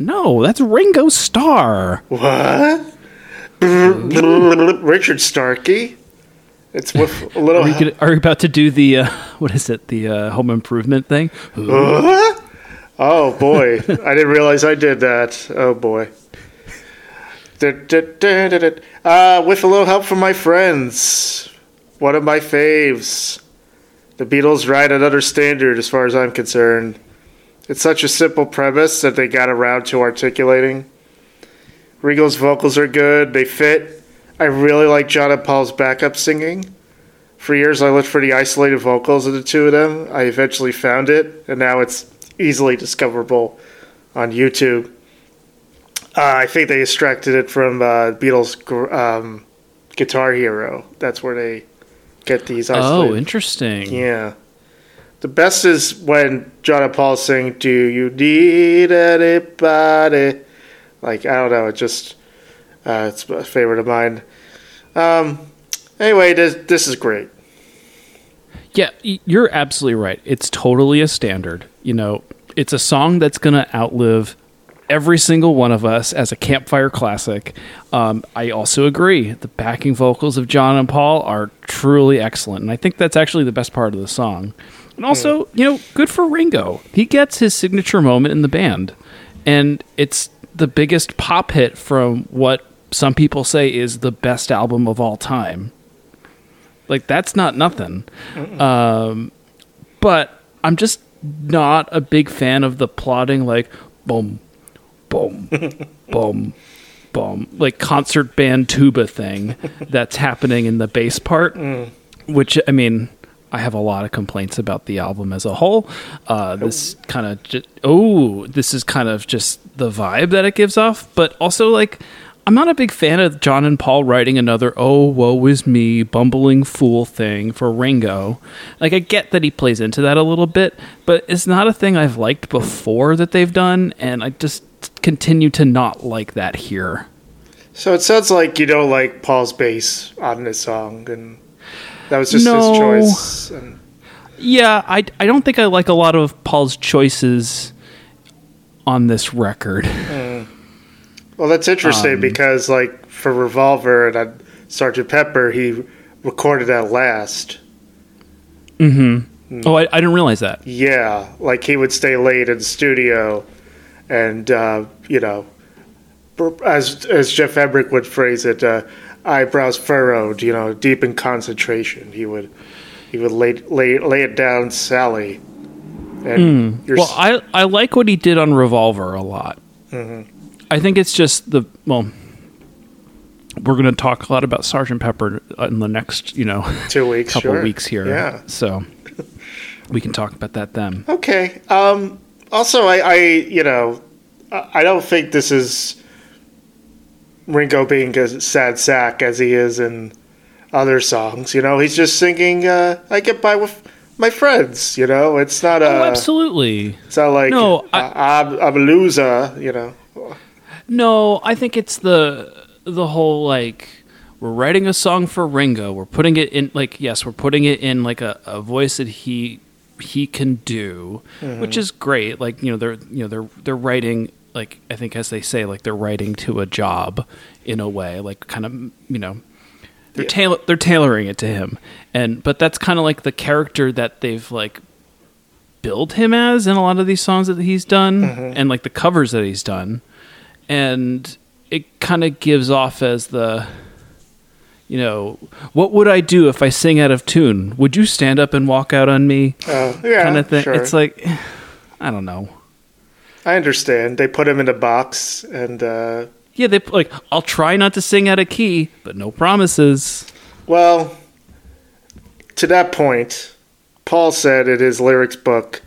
No, that's Ringo Starr. What? Richard Starkey. It's with a little. Are you, gonna, are you about to do the uh, what is it? The uh, home improvement thing? Oh boy, I didn't realize I did that. Oh boy. Uh, with a little help from my friends, one of my faves. The Beatles ride another standard, as far as I'm concerned. It's such a simple premise that they got around to articulating. Ringo's vocals are good, they fit. I really like John and Paul's backup singing. For years, I looked for the isolated vocals of the two of them. I eventually found it, and now it's easily discoverable on YouTube. Uh, I think they extracted it from uh, Beatles um, Guitar Hero. That's where they get these. Isolated. Oh, interesting. Yeah. The best is when John and Paul sing, Do you need anybody? Like, I don't know, it just, uh, it's a favorite of mine. Um, anyway, this, this is great. Yeah, you're absolutely right. It's totally a standard. You know, it's a song that's going to outlive every single one of us as a campfire classic. Um, I also agree. The backing vocals of John and Paul are truly excellent. And I think that's actually the best part of the song. And also, you know, good for Ringo. He gets his signature moment in the band. And it's the biggest pop hit from what some people say is the best album of all time. Like, that's not nothing. Um, but I'm just not a big fan of the plotting, like, boom, boom, boom, boom, like concert band tuba thing that's happening in the bass part. Which, I mean, I have a lot of complaints about the album as a whole. Uh, this kind of oh, this is kind of just the vibe that it gives off, but also like I'm not a big fan of John and Paul writing another "Oh, woe is me" bumbling fool thing for Ringo. Like I get that he plays into that a little bit, but it's not a thing I've liked before that they've done, and I just continue to not like that here. So it sounds like you don't like Paul's bass on this song, and that was just No. his choice. And Yeah, I, I don't think I like a lot of Paul's choices on this record. well, that's interesting Um, because, like, for Revolver and on Sergeant Pepper, he recorded that last. Mm-hmm. Oh, I, I didn't realize that. Yeah, like he would stay late in the studio, and uh, you know, as as Geoff Emerick would phrase it, uh, eyebrows furrowed, you know, deep in concentration. He would he would lay lay lay it down, Sally. And you're Well, I, I like what he did on Revolver a lot. Mm-hmm. I think it's just the well. We're going to talk a lot about Sergeant Pepper in the next, you know, two weeks, couple sure. weeks here. Yeah. So we can talk about that then. Okay. Um, also, I, I, you know, I don't think this is Ringo being a sad sack as he is in other songs. You know, he's just singing. Uh, I get by with my friends. You know, it's not a. oh, absolutely. It's not like No, I, am I'm a loser. You know. No, I think it's the the whole like we're writing a song for Ringo. We're putting it in like yes, we're putting it in like a, a voice that he he can do, which is great. Like you know they're you know they're they're writing like I think as they say like they're writing to a job in a way like kind of you know they're tailor they're tailoring it to him. And but that's kind of like the character that they've like build him as in a lot of these songs that he's done and like the covers that he's done. And it kind of gives off as the you know what would i do if i sing out of tune? Would you stand up and walk out on me? Uh, yeah. kind of thing. Sure. it's like i don't know I understand. They put him in a box, and uh, yeah they like i'll try not to sing out of key but no promises Well, to that point, Paul said in his lyrics book,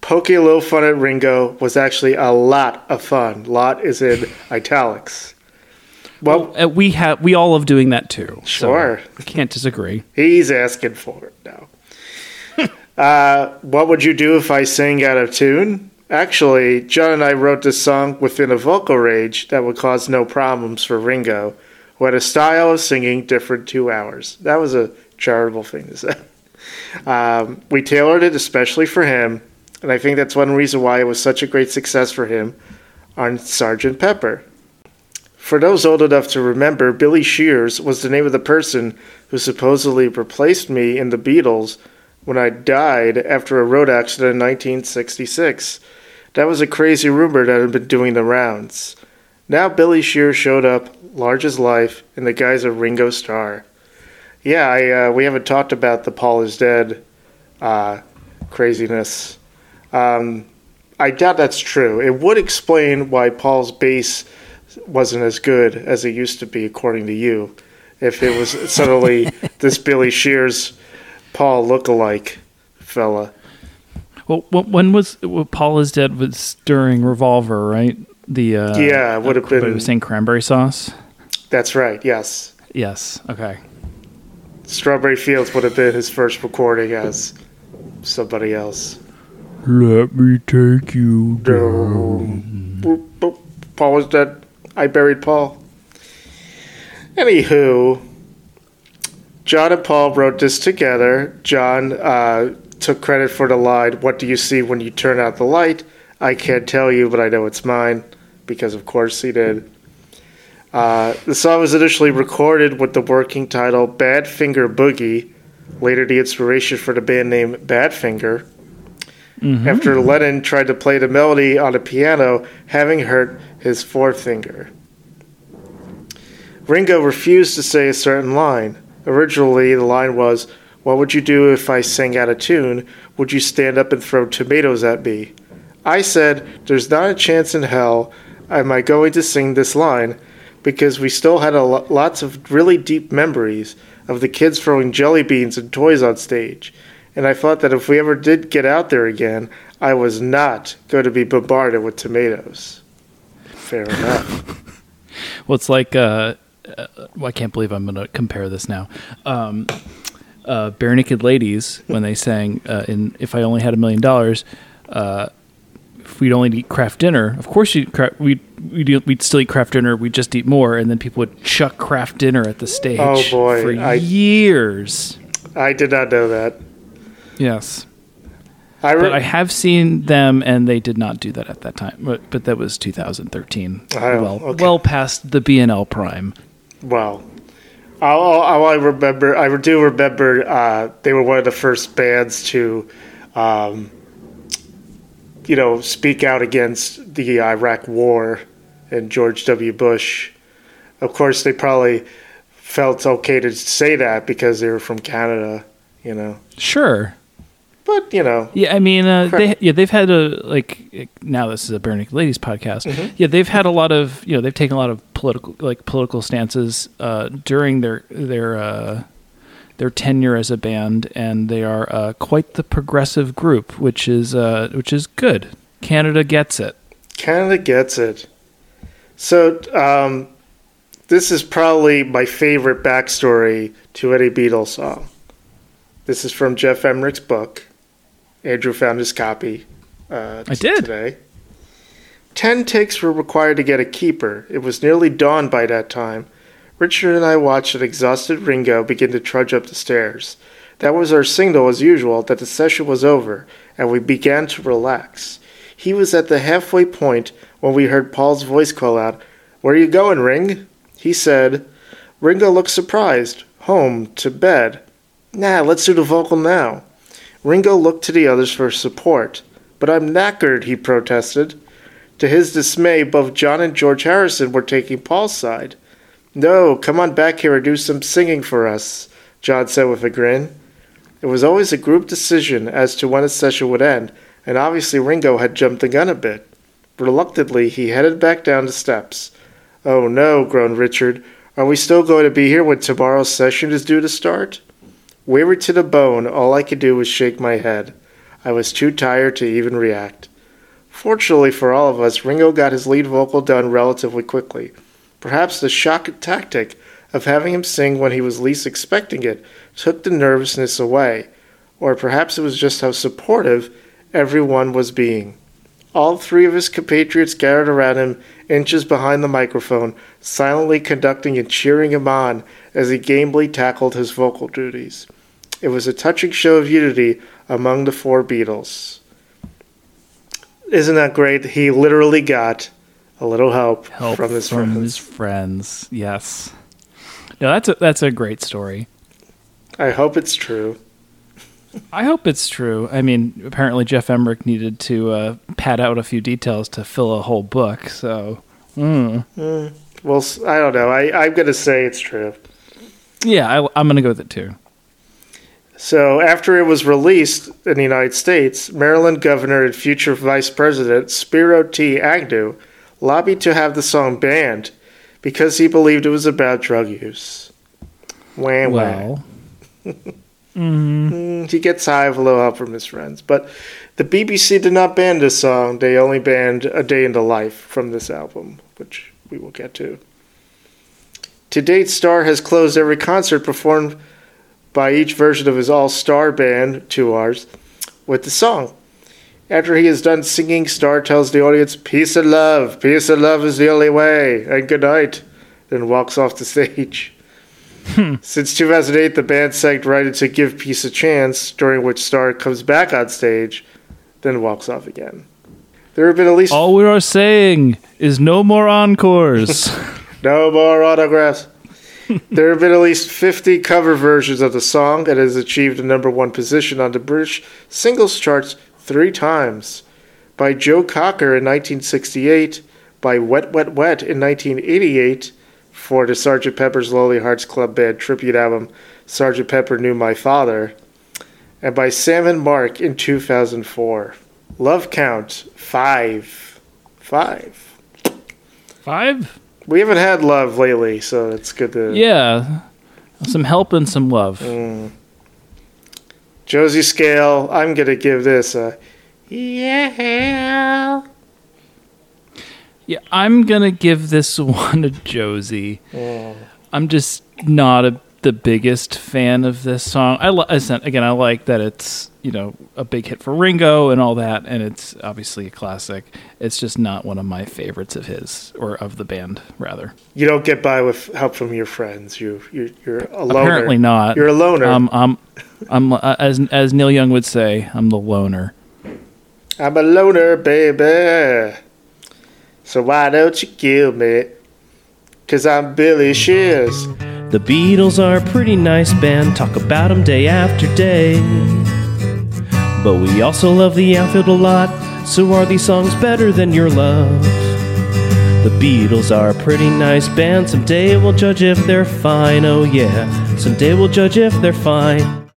poking a little fun at Ringo was actually a lot of fun. Lot is in italics. Well, Uh, we have we all love doing that too. so Sure. I can't disagree. he's asking for it now. uh, what would you do if I sang out of tune? Actually, John and I wrote this song within a vocal range that would cause no problems for Ringo, who had a style of singing different to ours. That was a charitable thing to say. Um, we tailored it especially for him, and I think that's one reason why it was such a great success for him on Sgt. Pepper. For those old enough to remember, Billy Shears was the name of the person who supposedly replaced me in the Beatles when I died after a road accident in 1966. That was a crazy rumor that had been doing the rounds. Now Billy Shears showed up, large as life, in the guise of Ringo Starr. Yeah, I, uh, we haven't talked about the Paul is dead uh, craziness. Um, I doubt that's true. It would explain why Paul's bass wasn't as good as it used to be, according to you. If it was suddenly this Billy Shears Paul look-alike fella. Well, when was well, Paul is dead was during Revolver, right? The uh, Yeah, it would have but it been- was saying cranberry sauce. That's right. Yes, Yes. Okay. Strawberry Fields would have been his first recording as somebody else. Let me take you down. Paul was dead. I buried Paul. Anywho, John and Paul wrote this together. John uh, took credit for the line, What do you see when you turn out the light? I can't tell you, but I know it's mine, because of course he did. Uh, the song was initially recorded with the working title Bad Finger Boogie, later the inspiration for the band name Badfinger after Lennon tried to play the melody on a piano, having hurt his forefinger. Ringo refused to say a certain line. Originally, the line was, What would you do if I sang out of tune? Would you stand up and throw tomatoes at me? I said, There's not a chance in hell am I going to sing this line because we still had lo- lots of really deep memories of the kids throwing jelly beans and toys on stage. And I thought that if we ever did get out there again, I was not going to be bombarded with tomatoes. Fair enough. Well, it's like uh, uh, well, I can't believe I'm going to compare this now. Um, uh, Barenaked Ladies when they sang uh, in "If I Only Had a Million Dollars," uh, if we'd only eat Kraft Dinner, of course you'd cra- we'd we'd, we'd still eat Kraft Dinner. We'd just eat more, and then people would chuck Kraft Dinner at the stage. Oh, boy, for I- years. I did not know that. Yes, I, re- but I have seen them, and they did not do that at that time. But, but that was 2013. Oh, well, okay. well past the BNL prime. well, I remember, I do remember, uh, they were one of the first bands to, um, you know, speak out against the Iraq War and George W. Bush. Of course, they probably felt okay to say that because they were from Canada, you know. Sure. But you know, Yeah, I mean, uh, they yeah they've had a like now this is a Naked Ladies podcast. Mm-hmm. Yeah, they've had a lot of you know they've taken a lot of political like political stances uh, during their their uh, their tenure as a band, and they are uh, quite the progressive group, which is uh, which is good. Canada gets it. Canada gets it. So, um, this is probably my favorite backstory to any Beatles song. This is from Geoff Emerick's book. Andrew found his copy uh, I did. today. Ten takes were required to get a keeper. It was nearly dawn by that time. Richard and I watched an exhausted Ringo begin to trudge up the stairs. That was our signal, as usual, that the session was over, and we began to relax. He was at the halfway point when we heard Paul's voice call out, Where are you going, Ring? He said, Ringo looked surprised. Home, to bed. Nah, let's do the vocal now. Ringo looked to the others for support. But I'm knackered, he protested. To his dismay, both John and George Harrison were taking Paul's side. No, come on back here and do some singing for us, John said with a grin. It was always a group decision as to when a session would end, and obviously Ringo had jumped the gun a bit. Reluctantly, he headed back down the steps. Oh no, groaned Richard. Are we still going to be here when tomorrow's session is due to start? Weary to the bone, all I could do was shake my head. I was too tired to even react. Fortunately for all of us, Ringo got his lead vocal done relatively quickly. Perhaps the shock tactic of having him sing when he was least expecting it took the nervousness away, or perhaps it was just how supportive everyone was being. All three of his compatriots gathered around him, inches behind the microphone, silently conducting and cheering him on as he gamely tackled his vocal duties. It was a touching show of unity among the four Beatles. Isn't that great? He literally got a little help, Help from his friends. his friends. Yes. No, that's a that's a great story. I hope it's true. I hope it's true. I mean, apparently Geoff Emerick needed to uh, pad out a few details to fill a whole book. So, mm. Well, s- I don't know. I, I'm going to say it's true. yeah, I, I'm going to go with it too. So, after it was released in the United States, Maryland Governor and future Vice President Spiro T. Agnew lobbied to have the song banned because he believed it was about drug use. Wah, wah. Well, Mm, he gets high of a little help from his friends. But the BBC did not ban this song. They only banned A Day in the Life from this album, which we will get to. To date, Starr has closed every concert performed by each version of his all star band, Two R's, with the song. After he is done singing, Starr tells the audience, Peace and love, peace and love is the only way, and good night, then walks off the stage. Hmm. Since 2008, the band sank right into Give Peace a Chance, during which Starr comes back on stage, then walks off again. There have been at least all we are saying is no more encores. no more autographs. There have been at least 50 cover versions of the song and has achieved a number one position on the British singles charts three times. By Joe Cocker in 1968, by Wet Wet Wet in 1988, for the Sgt. Pepper's Lonely Hearts Club Band tribute album, Sgt. Pepper Knew My Father, and by Sam and Mark in 2004. Love count five. Five. Five? We haven't had love lately, so it's good to. Yeah. Some help and some love. Mm. Josie Scale, I'm going to give this a. Yeah. Yeah, I'm gonna give this one to Josie. Mm. I'm just not a, the biggest fan of this song. I li- again, I like that it's you know a big hit for Ringo and all that, and it's obviously a classic. It's just not one of my favorites of his or of the band, rather. You don't get by with help from your friends. You, you you're a loner. Apparently not. You're a loner. Um, I'm, I'm uh, as as Neil Young would say, I'm the loner. I'm a loner, baby. So why don't you kill me? Cause I'm Billy Shears. The Beatles are a pretty nice band, talk about 'em day after day. But we also love the outfield a lot, so are these songs better than your love? The Beatles are a pretty nice band, someday we'll judge if they're fine, oh yeah. Someday we'll judge if they're fine.